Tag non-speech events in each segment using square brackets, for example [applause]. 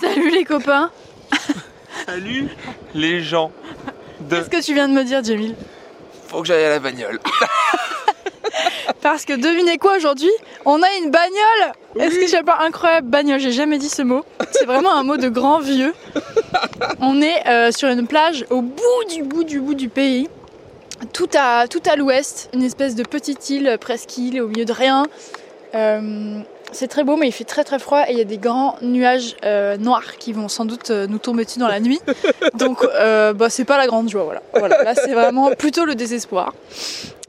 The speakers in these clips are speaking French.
Salut les copains Salut les gens de... Qu'est-ce que tu viens de me dire, Jamil Faut que j'aille à la bagnole. [laughs] Parce que devinez quoi aujourd'hui On a une bagnole Est-ce que j'ai pas incroyable? Bagnole J'ai jamais dit ce mot. C'est vraiment un mot de grand vieux. On est euh, sur une plage au bout du bout du bout du pays. Tout à, tout à l'ouest, une espèce de petite île, presque île, au milieu de rien. Euh, c'est très beau, mais il fait très très froid et il y a des grands nuages euh, noirs qui vont sans doute euh, nous tomber dessus dans la nuit. [laughs] Donc, euh, bah, c'est pas la grande joie, voilà. voilà. Là, c'est vraiment plutôt le désespoir.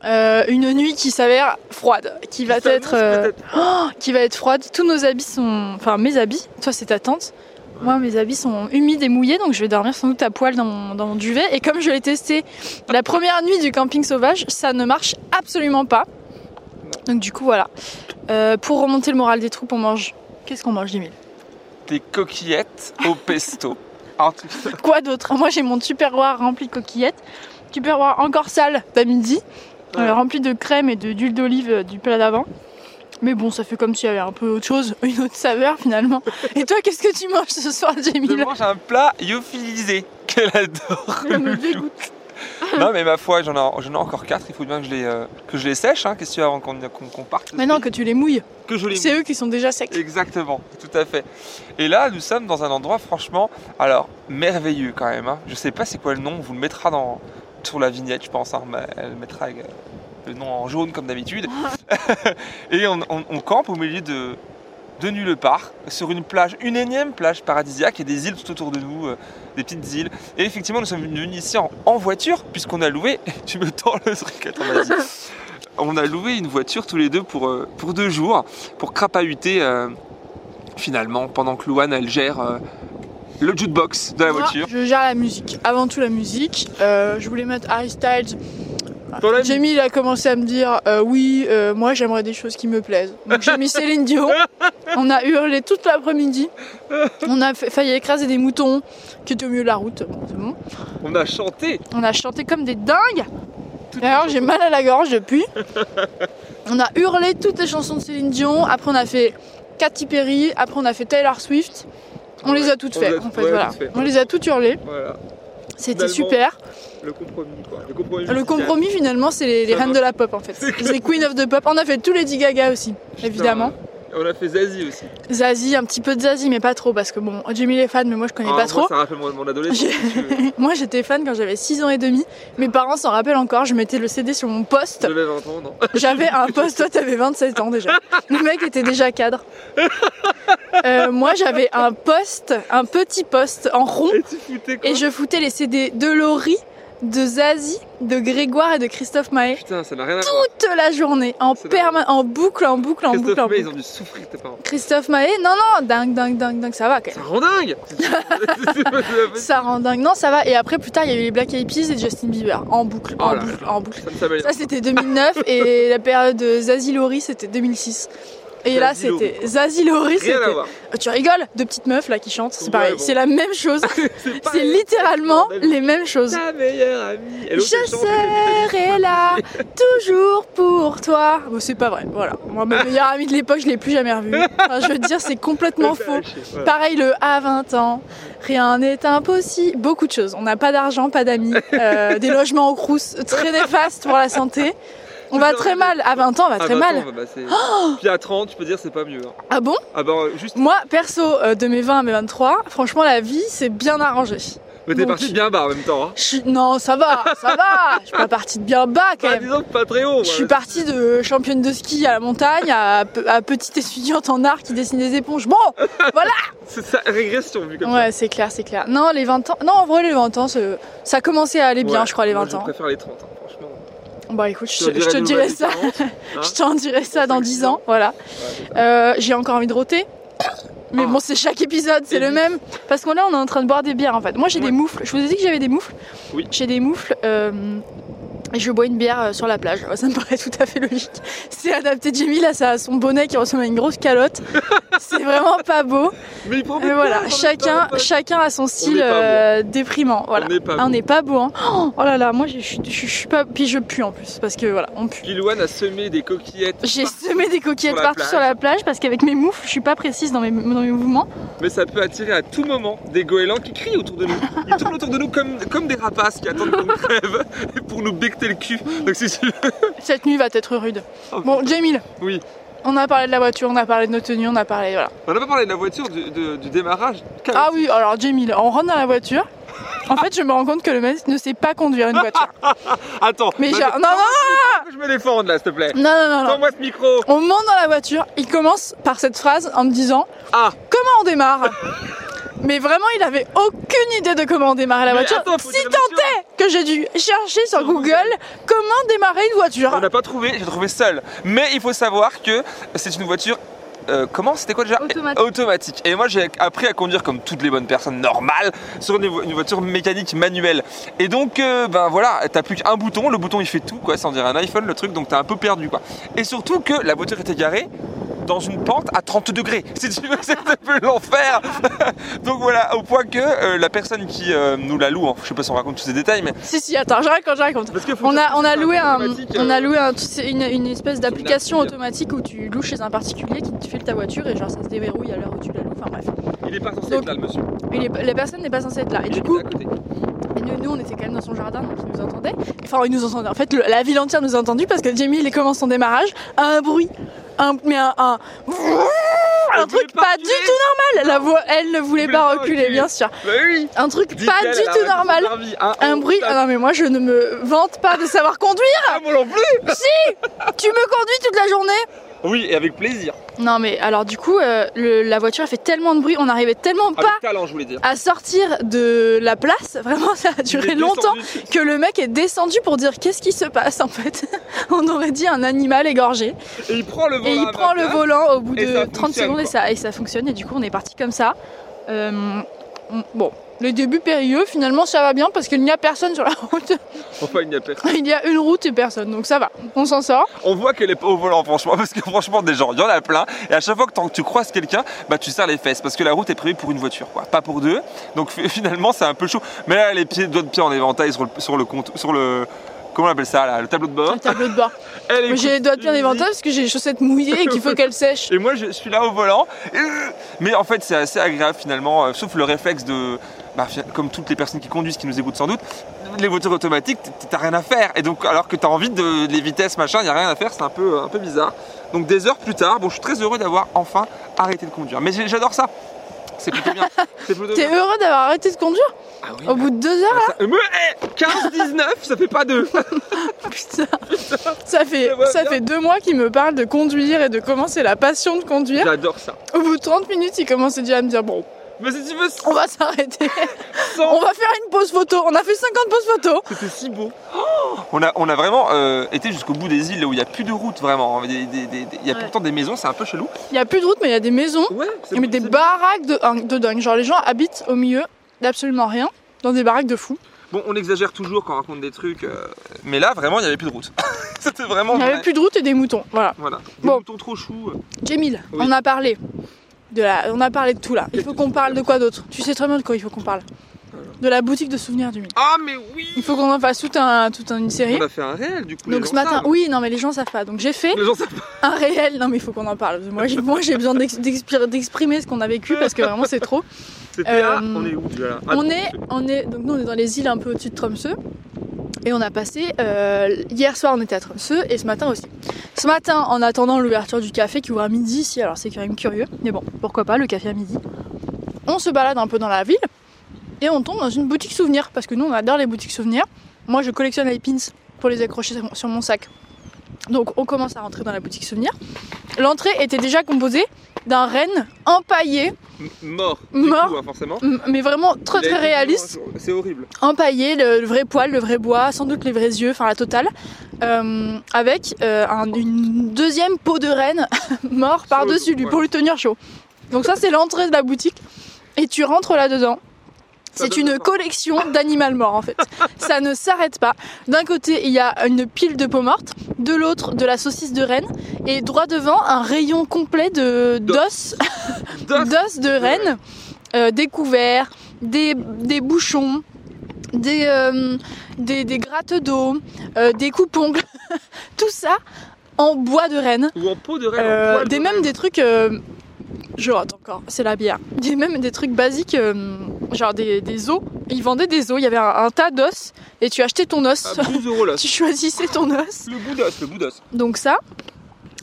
Euh, une nuit qui s'avère froide, qui va être, oh, qui va être froide. Tous nos habits sont, enfin mes habits. Toi, c'est ta tente. Moi, mes habits sont humides et mouillés, donc je vais dormir sans doute à poil dans mon, dans mon duvet. Et comme je l'ai testé la première nuit du camping sauvage, ça ne marche absolument pas. Donc du coup, voilà. Euh, pour remonter le moral des troupes, on mange. Qu'est-ce qu'on mange, Jimmy Des coquillettes au [laughs] pesto. En tout cas, Quoi d'autre? Moi, j'ai mon tupperware rempli de coquillettes. Tupperware encore sale d'à midi, Ouais. euh, rempli de crème et de- d'huile d'olive euh, du plat d'avant. Mais bon, ça fait comme s'il y avait un peu autre chose, [laughs] une autre saveur finalement. Et toi, qu'est-ce que tu manges ce soir, je Jamie mange un plat lyophilisé qu'elle adore. Je me dégoûte. [laughs] non mais ma foi, j'en ai, ai encore 4, il faut bien que je les, euh, que je les sèche, hein. qu'est-ce que avant qu'on parte? Mais non, que tu les mouilles. que je les C'est eux qui sont déjà secs. Exactement, tout à fait. Et là, nous sommes dans un endroit franchement, alors merveilleux quand même. hein. Je sais pas c'est quoi le nom, on vous le mettra dans, sur la vignette, je pense. hein, mais elle mettra euh, le nom en jaune comme d'habitude. [laughs] [laughs] Et on, on- on campe au milieu de, de nulle part, sur une plage, une énième plage paradisiaque, et des îles tout autour de nous, euh, des petites îles. Et effectivement, nous sommes venus ici en, en voiture, puisqu'on a loué, [laughs] tu me tends le truc, attends, vas-y. [laughs] On a loué une voiture tous les deux pour, euh, pour deux jours, pour crapahuter euh, finalement, pendant que Louane elle gère euh, le jukebox de la Moi, voiture. Je gère la musique. Avant tout la musique. Euh, je voulais mettre Harry Styles. Jamie il a commencé à me dire euh, oui, euh, moi j'aimerais des choses qui me plaisent. Donc j'ai mis Céline Dion. [laughs] On a hurlé toute l'après-midi. On a fait- failli écraser des moutons qui étaient au milieu de la route. Bon, c'est bon. On a chanté. On a chanté comme des dingues. D'ailleurs, j'ai mal à la gorge depuis. [laughs] On a hurlé toutes les chansons de Céline Dion. Après, on a fait Katy Perry. Après, on a fait Taylor Swift. On les a toutes On fait, les a- en fait, ouais, voilà. toutes fait. On les a toutes hurlées. Voilà, C'était super. le compromis quoi. Le compromis. Le musical. compromis, finalement, c'est les, reines de la pop, en fait. C'est Queen of the Pop. On a fait tous les Lady Gaga aussi, Putain, évidemment. On a fait Zazie aussi. Zazie, un petit peu de Zazie, mais pas trop, parce que bon, Jamie est fan, mais moi je connais Ah, pas moi, trop. Ça rappelle mon, mon adolescence. Si. [laughs] Moi j'étais fan quand j'avais 6 ans et demi. Mes parents s'en rappellent encore, je mettais le CD sur mon poste. J'avais 20 ans, non [laughs] J'avais un poste, toi t'avais 27 ans déjà. Le mec était déjà cadre. [laughs] Euh, moi j'avais un poste, un petit poste en rond, Et tu foutais quoi et je foutais les CD de Laurie, de Zazie, de Grégoire et de Christophe Maé Putain, ça n'a rien à voir. toute la journée, en en boucle, en boucle, en boucle, Christophe en boucle. ils ont dû souffrir tes parents. Christophe Maé, non non, dingue, dingue, dingue, dingue, ça va quand Ça même. rend dingue [laughs] Ça rend dingue. Non, ça va. Et après, plus tard, il y a eu les Black Eyed Peas et Justin Bieber. En boucle, Oh en là boucle, là. en boucle. Ça. Ça, c'était 2009 et la période de Zazie Lori, c'était 2006. Et là, c'était Zazie Lori, Rien à c'était. voir. Oh, Tu rigoles Deux petites meufs là qui chantent, c'est Ouais, pareil. bon. C'est la même chose. [laughs] C'est littéralement les mêmes choses. Ta meilleure amie. Je serai [laughs] là, toujours pour toi. Bon, c'est pas vrai, voilà. Moi, ma meilleure amie de l'époque, je l'ai plus jamais revue. Enfin, je veux dire, c'est complètement [laughs] faux. Pareil, le à 20 ans, rien n'est impossible. Beaucoup de choses. On n'a pas d'argent, pas d'amis, euh, des logements au crous très néfastes pour la santé. On va très mal. À 20 ans, on va très mal. bah, c'est- Puis à 30, tu peux dire c'est pas mieux. hein. Ah bon Ah bah juste, Moi, perso, euh, de mes 20 à mes 23, franchement, la vie, c'est bien arrangé. mais t'es parti bien bas en même temps. Hein. Je. Non, ça va, ça va. Je suis pas partie de bien bas quand Bah, même. disons que pas très haut. Je suis partie de championne de ski à la montagne à, pe- à petite étudiante en art qui dessine des éponges. Bon, [laughs] voilà C'est ça, régression vu comme Ouais, c'est clair, c'est clair. Non, les 20 ans. Non, en vrai, les 20 ans, ça a commencé à aller ça. bien, Ouais, je crois, les moi, 20 ans. Je préfère les 30, hein, franchement. Bah écoute, je, te je dirai ça. [laughs] hein. Je t'en dirai ça dans cinq, 10 six ans, voilà. Ouais. Euh, J'ai encore envie de rôter. Mais Ah. bon, c'est chaque épisode, c'est le même. Parce qu'on là, on est en train de boire des bières en fait. Moi, j'ai Ouais. des moufles. Je vous ai dit que j'avais des moufles. Oui. J'ai des moufles. euh, et je bois une bière euh, sur la plage. [laughs] Ça me paraît tout à fait logique. C'est adapté. Jamie, là, ça a son bonnet qui ressemble à une grosse calotte. [laughs] c'est vraiment pas beau. Mais il prend Et voilà, chacun, chacun a son style euh, déprimant. Voilà. On n'est pas Ah, pas beau. Hein. Oh, oh là là, moi je suis pas. Puis je pue en plus parce que voilà, on pue. Pilouane a semé des coquillettes. J'ai semé des coquillettes Sur partout sur la plage parce qu'avec mes moufles, je suis pas précise dans mes, dans mes mouvements. Mais ça peut attirer à tout moment des goélands qui crient autour de nous. Ils tournent autour de nous comme, comme des rapaces qui attendent qu'on [laughs] crève pour nous becter le cul. Donc si tu. Cette nuit va être rude. Oh, Bon, Jamil, Oui. on a parlé de la voiture, on a parlé de nos tenues, on a parlé. Voilà. On n'a pas parlé de la voiture, du, de- du démarrage. Ah oui, alors Jamil, on rentre dans la voiture. En fait, je me rends compte que le mec ne sait pas conduire une voiture. [laughs] Attends. Mais non, genre- non, non, Faut que je me défende là, s'il te plaît. Non, non, non, non. Tends-moi ce micro. On monte dans la voiture, il commence par cette phrase en me disant Ah. Comment on démarre? Mais vraiment, il avait aucune idée de comment démarrer la Mais voiture. attends, faut si dire tant la est que j'ai dû chercher sur Sur Google, Google. comment démarrer une voiture. On n'a pas trouvé, j'ai trouvé seul. Mais il faut savoir que c'est une voiture. euh, comment C'était quoi déjà? Automatique. Automatique. Et moi j'ai appris à conduire comme toutes les bonnes personnes normales sur une, vo- une voiture mécanique manuelle. Et donc euh, ben voilà, t'as plus qu'un bouton, le bouton il fait tout quoi, sans dire un iPhone le truc, donc t'es un peu perdu quoi. Et surtout que la voiture était garée dans une pente à 30 degrés. [laughs] Si tu veux, c'est un peu l'enfer. [laughs] donc voilà, au point que euh, la personne qui euh, nous la loue, hein, je sais pas si on raconte tous ces détails, mais Si, si, attends, je raconte, je raconte. parce que On a, on a c'est loué un, on euh, a loué un, une, une espèce d'application appli. automatique où tu loues chez un particulier qui te file ta voiture et genre ça se déverrouille à l'heure où tu la loues. Enfin bref. Il est pas censé Donc- être là le monsieur. La personne n'est pas censée être là. Et Il du coup. Et nous, nous, on était quand même dans son jardin, donc il nous entendait. Enfin, il nous entendait. En fait, le- la ville entière nous a entendus parce que Jamie, il commence son démarrage à un bruit. Un, mais un, un, truc pas pas du tout normal. La voix, elle ne voulait pas reculer, bien sûr. Bah oui. Un truc pas du tout normal. Un bruit. Ah non, mais moi, je ne me vante pas de savoir conduire. Ah, moi non plus Si Tu me conduis toute la journée Oui, et avec plaisir. Non, mais alors, du coup, euh, le- la voiture a fait tellement de bruit, on n'arrivait tellement pas Avec talent, je voulais dire. à sortir de la place. Vraiment, ça a duré longtemps. que le mec est descendu pour dire qu'est-ce qui se passe en fait. [laughs] On aurait dit un animal égorgé. Et il prend le volant. Et à il ma prend le place. volant au bout et de ça 30 fonctionne, secondes et ça, et ça fonctionne. Et du coup, on est parti comme ça. Euh, on- bon, le début périlleux, finalement ça va bien parce qu'il n'y a personne sur la route. [laughs] Enfin, il n'y a personne. Il y a une route et personne, donc ça va. On s'en sort. On voit qu'elle est pas au volant, franchement, parce que franchement, des gens, il y en a plein. Et à chaque fois que tant que tu croises quelqu'un, bah tu serres les fesses, parce que la route est prévue pour une voiture, quoi, pas pour deux. Donc fi- [laughs] finalement, c'est un peu chaud. Mais là, les pieds, doigts de pied en éventail sur le, sur le compte, sur le, comment on appelle ça, là, le tableau de bord? Le tableau de bord. [laughs] J'ai les doigts de pied en une éventail parce que j'ai les chaussettes mouillées et qu'il faut qu'elles sèchent. Et moi je suis là au volant. Mais en fait c'est assez agréable finalement, euh, sauf le réflexe de, bah, comme toutes les personnes qui conduisent, qui nous écoutent sans doute, les voitures automatiques, t'as rien à faire. Et donc alors que t'as envie de les vitesses machin, il y a rien à faire, c'est un peu, un peu bizarre. Donc des heures plus tard, bon je suis très heureux d'avoir enfin arrêté de conduire. Mais j'adore ça. C'est plutôt bien. [laughs] T'es heureux d'avoir arrêté de conduire Ah oui, au bout de deux heures bah, ça- Mais, eh, 15-19, ça fait pas deux. [laughs] Putain. Ça [laughs] fait, Ça fait deux mois qu'il me parle de conduire et de comment c'est la passion de conduire. J'adore ça. Au bout de 30 minutes, il commençait déjà à me dire bon, Mais si tu veux, on va s'arrêter. [laughs] On va faire une pause photo. On a fait 50 pauses photo. C'était si beau. Oh on, a, on a vraiment euh, été jusqu'au bout des îles là où il n'y a plus de route vraiment. Il y a Ouais. pourtant des maisons, c'est un peu chelou. Il y a plus de route, mais il y a des maisons. Ouais, c'est Mais des baraques de, hein, de dingue. Genre les gens habitent au milieu d'absolument rien. Dans des baraques de fous. Bon, on exagère toujours quand on raconte des trucs, euh, mais là vraiment il n'y avait plus de route. [laughs] C'était vraiment. Il n'y avait plus de route et des moutons. Voilà. Voilà. Des Bon. moutons trop choux. Jamil, Oui. on a parlé. On a parlé de tout là. Il faut qu'on parle de quoi d'autre? Tu sais très bien de quoi il faut qu'on parle. De la boutique de souvenirs du Mille. Ah mais oui. Il faut qu'on en fasse toute un, toute une série. On a fait un réel du coup. Donc ce matin, savent. oui, non mais les gens savent pas. Donc j'ai fait Les gens savent pas. un réel. Non mais il faut qu'on en parle. Moi j'ai, moi, j'ai besoin d'exprimer ce qu'on a vécu parce que vraiment c'est trop. C'était Euh, là. On est où déjà là? Ah, On est, on est, donc nous on est dans les îles un peu au-dessus de Tromsø. Et on a passé, euh, hier soir on était à Tromsø et ce matin aussi. Ce matin, en attendant l'ouverture du café qui ouvre à midi ici, alors c'est quand même curieux, mais bon, pourquoi pas le café à midi. On se balade un peu dans la ville et on tombe dans une boutique souvenir parce que nous on adore les boutiques souvenirs. Moi je collectionne les pins pour les accrocher sur mon- sac. Donc on commence à rentrer dans la boutique souvenir. L'entrée était déjà composée d'un renne empaillé, m- Mort. Mort. Coup, hein, forcément. mais vraiment très très réaliste. C'est horrible. empaillé, le, le vrai poil, le vrai bois, sans doute les vrais yeux, enfin la totale, euh, avec euh, un- une deuxième peau de renne [laughs] mort par-dessus lui ouais. pour lui tenir chaud. Donc ça c'est l'entrée de la boutique et tu rentres là-dedans C'est une collection d'animal mort en fait. Ça ne s'arrête pas. D'un côté, il y a une pile de peau morte, de l'autre, de la saucisse de renne, et droit devant, un rayon complet de [laughs] d'os, D'os de renne, euh, des couverts, des, des bouchons, des, euh, des, des grattes d'eau, euh, des coupes-ongles, [laughs] tout ça en bois de renne. Ou en peau de renne. en Euh, poil des de même des trucs je rate encore c'est la bière des même des trucs basiques genre des, des os ils vendaient des os il y avait un, un tas d'os et tu achetais ton os À 12 euros là. [laughs] tu choisissais ton os Le bout d'os, le bout d'os. donc ça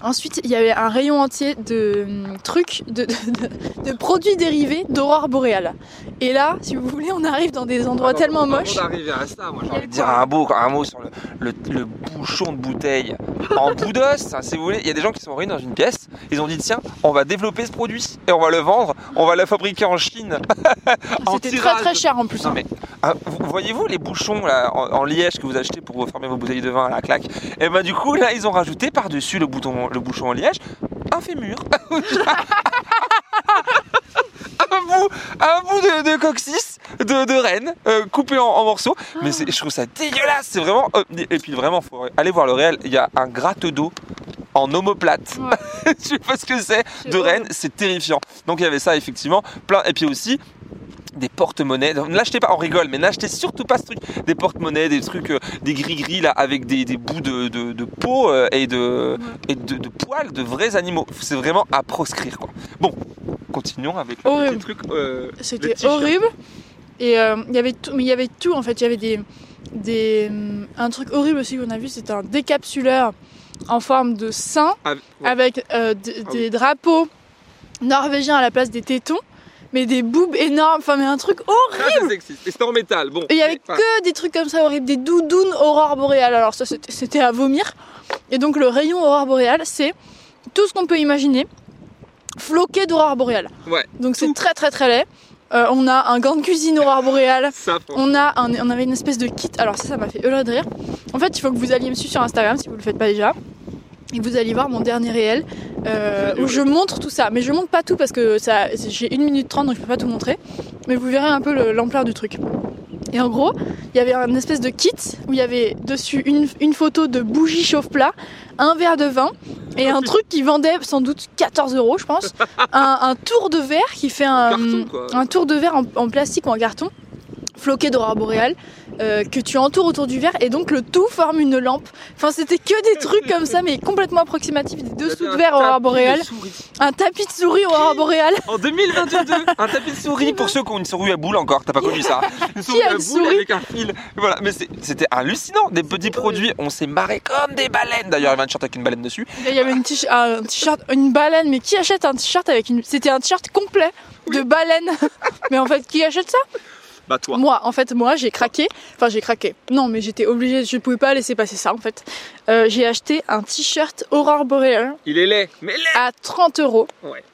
Ensuite, il y avait un rayon entier de hum, trucs, de, de- de- de produits dérivés d'aurore boréale. Et là, si vous voulez, on arrive dans des endroits Alors, tellement moches. d'arriver à ça, moi j'ai envie de dire un mot, un mot sur le, le, le bouchon de bouteille en [laughs] bout d'os. hein, si vous voulez, il y a des gens qui sont réunis dans une pièce. Ils ont dit tiens, on va développer ce produit et on va le vendre. On va le fabriquer en Chine. [laughs] C'était très très cher en plus. Non hein. mais ah, vous- voyez-vous les bouchons là en, en liège que vous achetez pour fermer vos bouteilles de vin à la claque Et ben du coup là ils ont rajouté par dessus le bouton le bouchon en liège un fémur. [laughs] un bout, un bout de, de coccyx de, de renne euh, coupé en, en morceaux. Mais je trouve ça dégueulasse. C'est vraiment. euh, et puis vraiment, faut aller voir le réel. Il y a un gratte d'eau en omoplate. Ouais. [laughs] je sais pas ce que c'est de. Rennes, c'est terrifiant. Donc il y avait ça effectivement, plein. Et puis aussi des porte-monnaies. Ne l'achetez pas, on rigole, mais n'achetez surtout pas ce truc. Des porte-monnaies, des trucs, euh, des gris-gris là, avec des, des bouts de, de, de peau euh, et, de, et de, de poils de vrais animaux. C'est vraiment à proscrire quoi. Bon, continuons avec le truc. euh, C'était horrible. Et il y avait tout, mais il y avait tout en fait. Il y avait des, des, un truc horrible aussi qu'on a vu, c'était un décapsuleur en forme de sein Ah, ouais. avec Ah des drapeaux norvégiens à la place des tétons, mais des boobs énormes. Enfin, mais un truc horrible. Ah, c'est sexiste. Et c'était en métal. Bon. Et il y avait Enfin, que des trucs comme ça horribles, des doudounes aurore boréale. Alors ça, c'était à vomir. Et donc le rayon aurore boréale, c'est tout ce qu'on peut imaginer floqué d'aurore boréale. Ouais. Donc c'est très très très laid. Euh, on a un gant de cuisine aurore boréale. [laughs] Ça. On, a un- on avait une espèce de kit. Alors ça, ça m'a fait hurler de rire. En fait, il faut que vous alliez me suivre sur Instagram si vous le faites pas déjà. Et vous allez voir mon dernier réel euh, où je montre tout ça. Mais je montre pas tout parce que ça, j'ai 1 minute 30 donc je peux pas tout montrer. Mais vous verrez un peu le- l'ampleur du truc. Et en gros, il y avait un espèce de kit où il y avait dessus une, une photo de bougie chauffe-plat, un verre de vin et un truc qui vendait sans doute 14 euros, je pense. [laughs] Un, un tour de verre qui fait un, Carton, quoi. un tour de verre en, en plastique ou en carton, floqué d'aurore boréale, euh, que tu entoures autour du verre et donc le tout forme une lampe. Enfin, c'était que des trucs comme ça, mais complètement approximatifs, des dessous de verre aurore boréale, un tapis de souris aurore boréale. En 2022, un tapis de souris pour ceux qui ont une souris à boule encore, t'as pas connu ça. [laughs] Une souris à boule souris avec un fil. Voilà, mais c'était hallucinant, des petits produits, on s'est marré comme des baleines. D'ailleurs, il y avait un t-shirt avec une baleine dessus. Il y avait une t-shirt, un t-shirt, une baleine, mais qui achète un t-shirt avec une. C'était un t-shirt complet de baleine. [laughs] mais en fait, qui achète ça? Bah toi. Moi, en fait, moi, j'ai craqué. Enfin, j'ai craqué. Non, mais j'étais obligée, je pouvais pas laisser passer ça, en fait. Euh, j'ai acheté un t-shirt Aurore Boreal Il est laid, mais laid. à 30 euros. Ouais.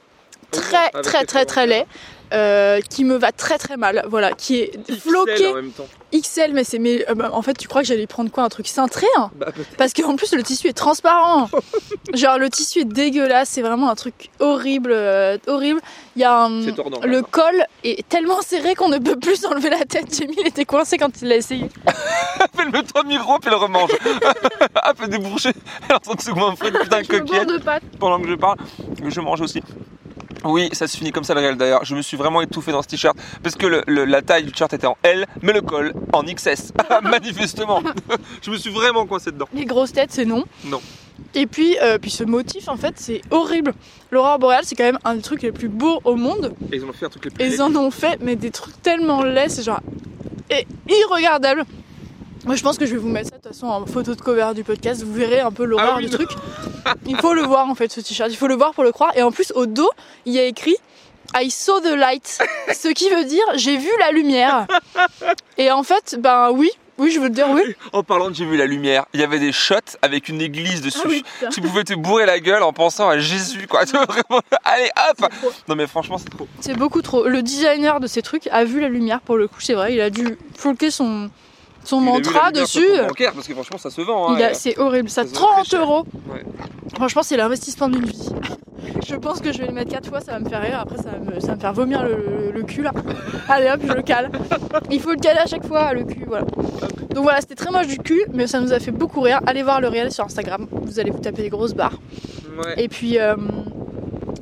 Très, très, très, très laid. Euh, qui me va très très mal, voilà, qui est XL floqué en même temps. XL, mais c'est mais euh, bah, en fait tu crois que j'allais prendre quoi un truc cintré hein Bah. Parce qu'en plus le tissu est transparent. [laughs] Genre le tissu est dégueulasse, c'est vraiment un truc horrible, euh, horrible. Il y a un, C'est tordant. le col est tellement serré qu'on ne peut plus enlever la tête. [laughs] Jamie il était coincé quand il l'a essayé. [laughs] Fais-le toi micro puis le remange. ah, fais déboucher. Elle est en train de se goinfrer putain de pâtes. pendant que je parle. Je mange aussi. Oui, ça se finit comme ça le réel d'ailleurs. Je me suis vraiment étouffé dans ce t-shirt parce que le- le- la taille du t-shirt était en L, mais le col en XS. [laughs] Manifestement. [laughs] je me suis vraiment coincé dedans. Les grosses têtes c'est non. Non. Et puis, euh, puis ce motif en fait c'est horrible. L'aurore boréale c'est quand même un des trucs les plus beaux au monde. Et ils ont fait un truc les plus Et ils en ont fait mais des trucs tellement laids, c'est genre et irregardable. Moi je pense que je vais vous mettre ça de toute façon en photo de cover du podcast, vous verrez un peu l'horreur Ah oui, du truc. Il faut le voir en fait ce t-shirt, il faut le voir pour le croire. Et en plus au dos, il y a écrit I saw the light, ce qui veut dire j'ai vu la lumière. Et en fait, ben oui, oui je veux te dire oui. En parlant de j'ai vu la lumière, il y avait des shots avec une église dessus. Ah oui. Tu pouvais te bourrer la gueule en pensant à Jésus, quoi. Vraiment, allez, hop Non, mais franchement, c'est trop. C'est beaucoup trop. Le designer de ces trucs a vu la lumière pour le coup, c'est vrai, il a dû floquer son, son mantra dessus. bancaire, parce que franchement, ça se vend. hein. A- C'est horrible, ça, Ça se vend très 30 cher. euros. Ouais. Franchement, c'est l'investissement d'une vie. [laughs] Je pense que je vais le mettre 4 fois, ça va me faire rire. Après, ça va me, ça va me faire vomir le, le- le cul là. [laughs] Allez hop, je le cale. Il faut le caler à chaque fois, le cul, voilà. Donc voilà, c'était très moche du cul, mais ça nous a fait beaucoup rire. Allez voir le réel sur Instagram, vous allez vous taper des grosses barres. Ouais. Et puis euh,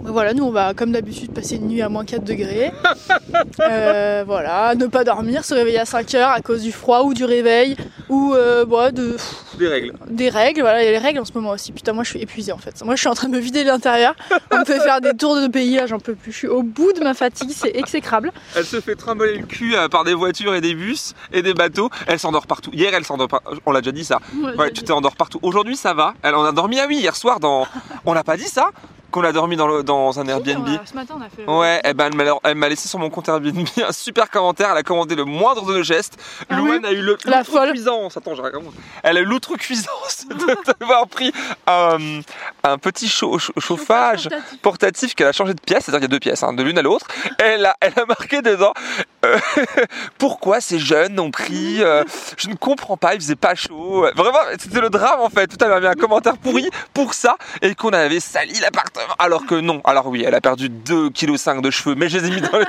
voilà, nous on va comme d'habitude passer une nuit à moins 4 degrés. [laughs] Euh, voilà, ne pas dormir, se réveiller à 5 heures à cause du froid ou du réveil ou euh, bon, de, Des règles. des règles. Voilà, il y a les règles en ce moment aussi. Putain, moi je suis épuisée en fait. Moi je suis en train de me vider de l'intérieur. On me fait faire des tours de pays là, j'en peux plus. Je suis au bout de ma fatigue, c'est exécrable. Elle se fait trimballer le cul euh, par des voitures et des bus et des bateaux. Elle s'endort partout. Hier, elle s'endort pas. On l'a déjà dit ça. Ouais, tu t'endors partout. Aujourd'hui, ça va. Elle, on a dormi, ah oui, hier soir dans. On n'a pas dit ça Qu'on a dormi dans, le- dans un Airbnb. Ce matin on a fait. Ouais, eh ben, elle m'a- laissé sur mon compte Airbnb [laughs] un super commentaire. Elle a commandé le moindre de nos gestes. Ah Louane a eu le La folle. l'outrecuisance. Attends, je raconte. Elle a eu l'outrecuisance [laughs] de- [laughs] d'avoir pris un, un petit chau- chau- chauffage portatif qu'elle a changé de pièce, c'est-à-dire qu'il y a deux pièces, hein, de l'une à l'autre. Elle a, elle a marqué dedans euh, pourquoi ces jeunes ont pris. euh, je ne comprends pas, il faisait pas chaud. Vraiment, c'était le drame en fait. Tout à l'heure, il y avait un commentaire pourri pour ça et qu'on avait sali l'appartement. Alors que non. Alors oui, elle a perdu 2,5 kg de cheveux, mais je les ai mis dans les,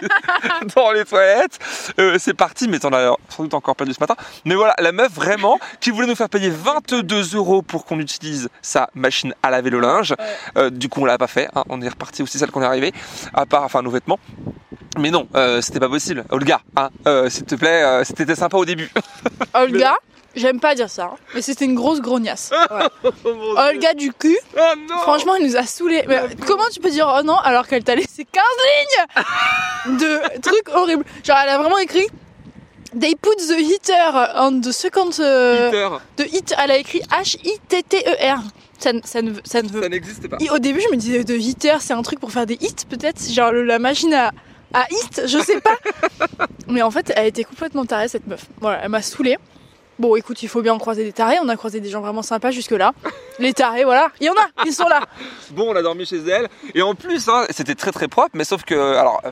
[laughs] dans les toilettes. Euh, c'est parti, mais t'en as sans doute encore perdu ce matin. Mais voilà, la meuf vraiment qui voulait nous faire payer 22 euros pour qu'on utilise sa machine à laver le linge. Euh, du coup, on l'a pas fait. hein. On est reparti aussi celle qu'on est arrivé, à part enfin nos vêtements. Mais non, euh, c'était pas possible. Olga, hein, euh, s'il te plaît, euh, c'était sympa au début. [laughs] Olga, j'aime pas dire ça, hein, mais c'était une grosse grognasse. [laughs] Ouais. Olga du cul, Oh non franchement, elle nous a saoulés. Mais comment tu peux dire oh non alors qu'elle t'a laissé 15 lignes [laughs] de trucs horribles Genre, elle a vraiment écrit. They put the heater on the second. euh, de hit, elle a écrit H-I-T-T-E-R. Ça, ne- ça ne, veut- ça ne veut ça n'existe pas. Et Au début, je me disais de hitter, c'est un truc pour faire des hits, peut-être, genre le- la machine à, à hit, je sais pas. [laughs] Mais en fait, elle était complètement tarée, cette meuf. Voilà, elle m'a saoulée. Bon, écoute, il faut bien en croiser des tarés. On a croisé des gens vraiment sympas jusque-là. Les tarés, voilà, il y en a, ils sont là. Bon, on a dormi chez elle. Et en plus, hein, c'était très très propre, mais sauf que, alors, euh,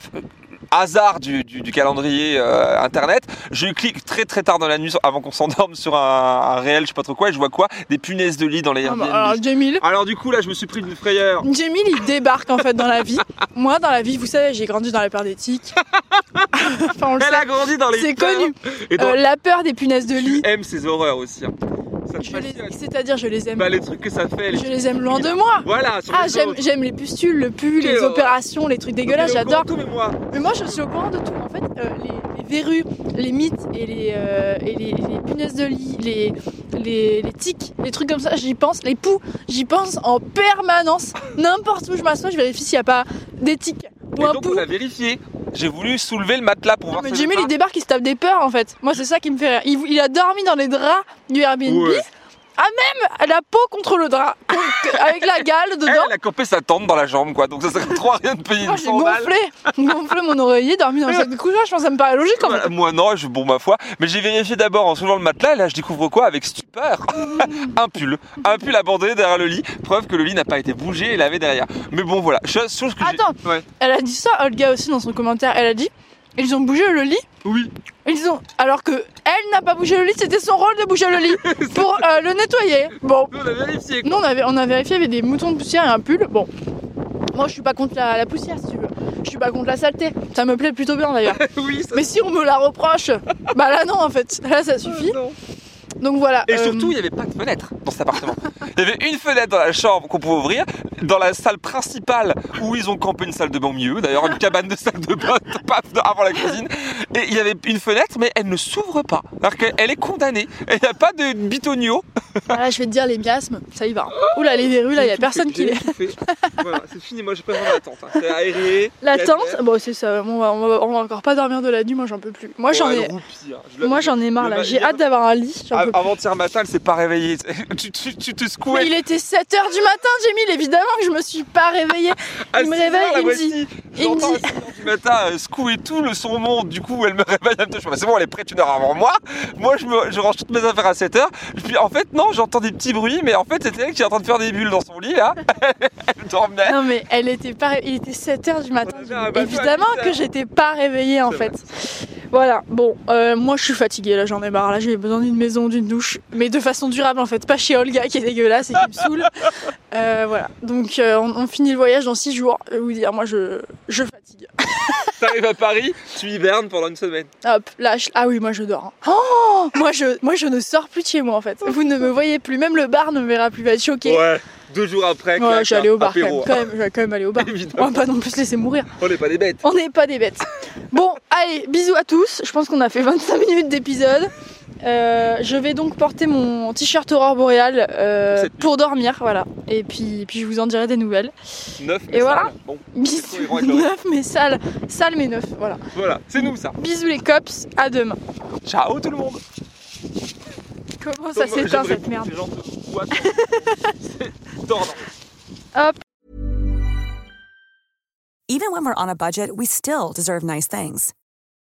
hasard du, du- du calendrier euh, internet, je clique très très tard dans la nuit avant qu'on [laughs] s'endorme sur un, un réel, je sais pas trop quoi, et je vois quoi? Des punaises de lit dans les Ah bah, Airbnb. alors, Jamil, Alors du coup, là, je me suis pris une frayeur. Jamil, il débarque en fait dans la vie. Moi, dans la vie, vous savez, j'ai grandi dans la peur des tiques. [laughs] enfin, on le Elle sait. a grandi dans les C'est connu. Et dans... Euh, la peur des punaises de lit. aimes ces horreurs aussi. hein. Ça. C'est-à-dire, je les aime. Bah, les trucs que ça fait. Je les aime loin de moi. Voilà, sur Ah, j'aime, les pustules, le pu, les horreur. opérations, les trucs dégueulasses, j'adore. mais moi. Mais moi, je suis au courant de tout. En fait, euh, les, les verrues, les mythes et les, euh, et les, les punaises de lit, les, les, les tiques, les trucs comme ça, j'y pense. Les poux, j'y pense en permanence. N'importe où je m'assois, je vérifie s'il n'y a pas des tiques ou Et un donc, pou. on a vérifié. J'ai voulu soulever le matelas pour Non, voir mais ça il débarque, il se tape des peurs en fait. Moi, c'est ça qui me fait rire. Il, il a dormi dans les draps du Airbnb. Ouais. La peau contre le drap, [laughs] avec la gale dedans. Elle a campé sa tente dans la jambe, quoi. Donc ça sert trop à rien de payer Moi, une j'ai 100 balles. gonflé, gonflé mon oreiller, dormi dans le sac de couchage, je pense que ça me paraît logique en fait. Voilà, Moi non, je, bon ma foi. Mais j'ai vérifié d'abord en soulevant le matelas et là je découvre quoi avec stupeur? [laughs] Un pull. Un pull abandonné derrière le lit. Preuve que le lit n'a pas été bougé et lavé derrière. Mais bon voilà. Chose, chose que Attends. Ouais. Elle a dit ça, Olga aussi dans son commentaire, elle a dit ils ont bougé le lit. Oui. Ils ont alors que elle n'a pas bougé le lit, c'était son rôle de bouger le lit [laughs] pour euh, le nettoyer. Bon, Nous on a vérifié. quoi. nous on avait on a vérifié il y avait des moutons de poussière et un pull. Bon, moi je suis pas contre la, la poussière si tu veux. Je suis pas contre la saleté. Ça me plaît plutôt bien d'ailleurs. [laughs] oui. Ça... Mais si on me la reproche, [laughs] bah là non en fait, là ça suffit. Non. Donc voilà. Et euh, surtout, il n'y avait pas de fenêtre dans cet appartement. Il y avait une fenêtre dans la chambre qu'on pouvait ouvrir, dans la salle principale où ils ont campé une salle de bain au milieu, d'ailleurs une cabane de salle de bain [laughs] paf, avant la cuisine. Et il y avait une fenêtre, mais elle ne s'ouvre pas. Alors qu'elle est condamnée. Et il n'y a pas de bitonio. [laughs] Voilà, je vais te dire les miasmes, ça y va. Oula, les verrues, là, il y a personne qui les. [laughs] Voilà, c'est fini. Moi, j'ai pas besoin de la tente. hein. C'est aéré. La tente, bon, c'est ça, on va, on, va, on va encore pas dormir de la nuit, moi j'en peux plus. Moi j'en ai. hein. Je Moi j'en ai marre là, j'ai hâte d'avoir un lit. Avant-hier matin, elle s'est pas réveillée. Tu, tu, tu te Mais secouais. il était 7h du matin, Jamie, évidemment que je me suis pas réveillée. Il me 6 heures, réveille, il me dit- il me dit- 6 heures du matin, euh, secouer tout, le son monte. Du coup, elle me [laughs] réveille un peu. Je me dis, c'est bon, elle est prête une heure avant moi. Moi, je, me, je range toutes mes affaires à 7 heures. Puis en fait, non, j'entends des petits bruits, mais en fait, c'était elle qui est en train de faire des bulles dans son lit là. [laughs] elle dormait. Non mais elle était pas il était 7h du matin. Évidemment 8 que heures. j'étais pas réveillée en fait. vrai. Voilà, bon, euh, moi je suis fatiguée là, j'en ai marre. Là, j'ai besoin d'une maison, d'une douche, mais de façon durable en fait, pas chez Olga qui est dégueulasse et qui me saoule. [laughs] Euh, voilà, donc euh, on, on finit le voyage dans 6 jours. Je vais vous dire, moi je, je fatigue. T'arrives à Paris, tu hibernes pendant une semaine. Hop, là, je- ah oui, moi je dors. hein. Oh moi, je, moi je ne sors plus de chez moi en fait. Vous ne me voyez plus, même le bar ne me verra plus, va être choqué. Ouais, deux jours après, Ouais, je suis allée au bar quand même. Quand même, je vais quand même aller au bar. Évidemment. On va pas non plus se laisser mourir. On n'est pas des bêtes. On n'est pas des bêtes. Bon, allez, bisous à tous. Je pense qu'on a fait 25 minutes d'épisode. Euh, je vais donc porter mon t-shirt aurore boréale euh, Pour dormir, voilà. Et puis, puis je vous en dirai des nouvelles. Neuf, Et voilà. sale. Bon, neuf mais sale, sale mais neuf, voilà. voilà, c'est nous ça. Bisous les cops, à demain. Ciao tout le monde. Comment ça s'éteint cette merde. [laughs] Hop, Even when we're on a budget, we still deserve nice things.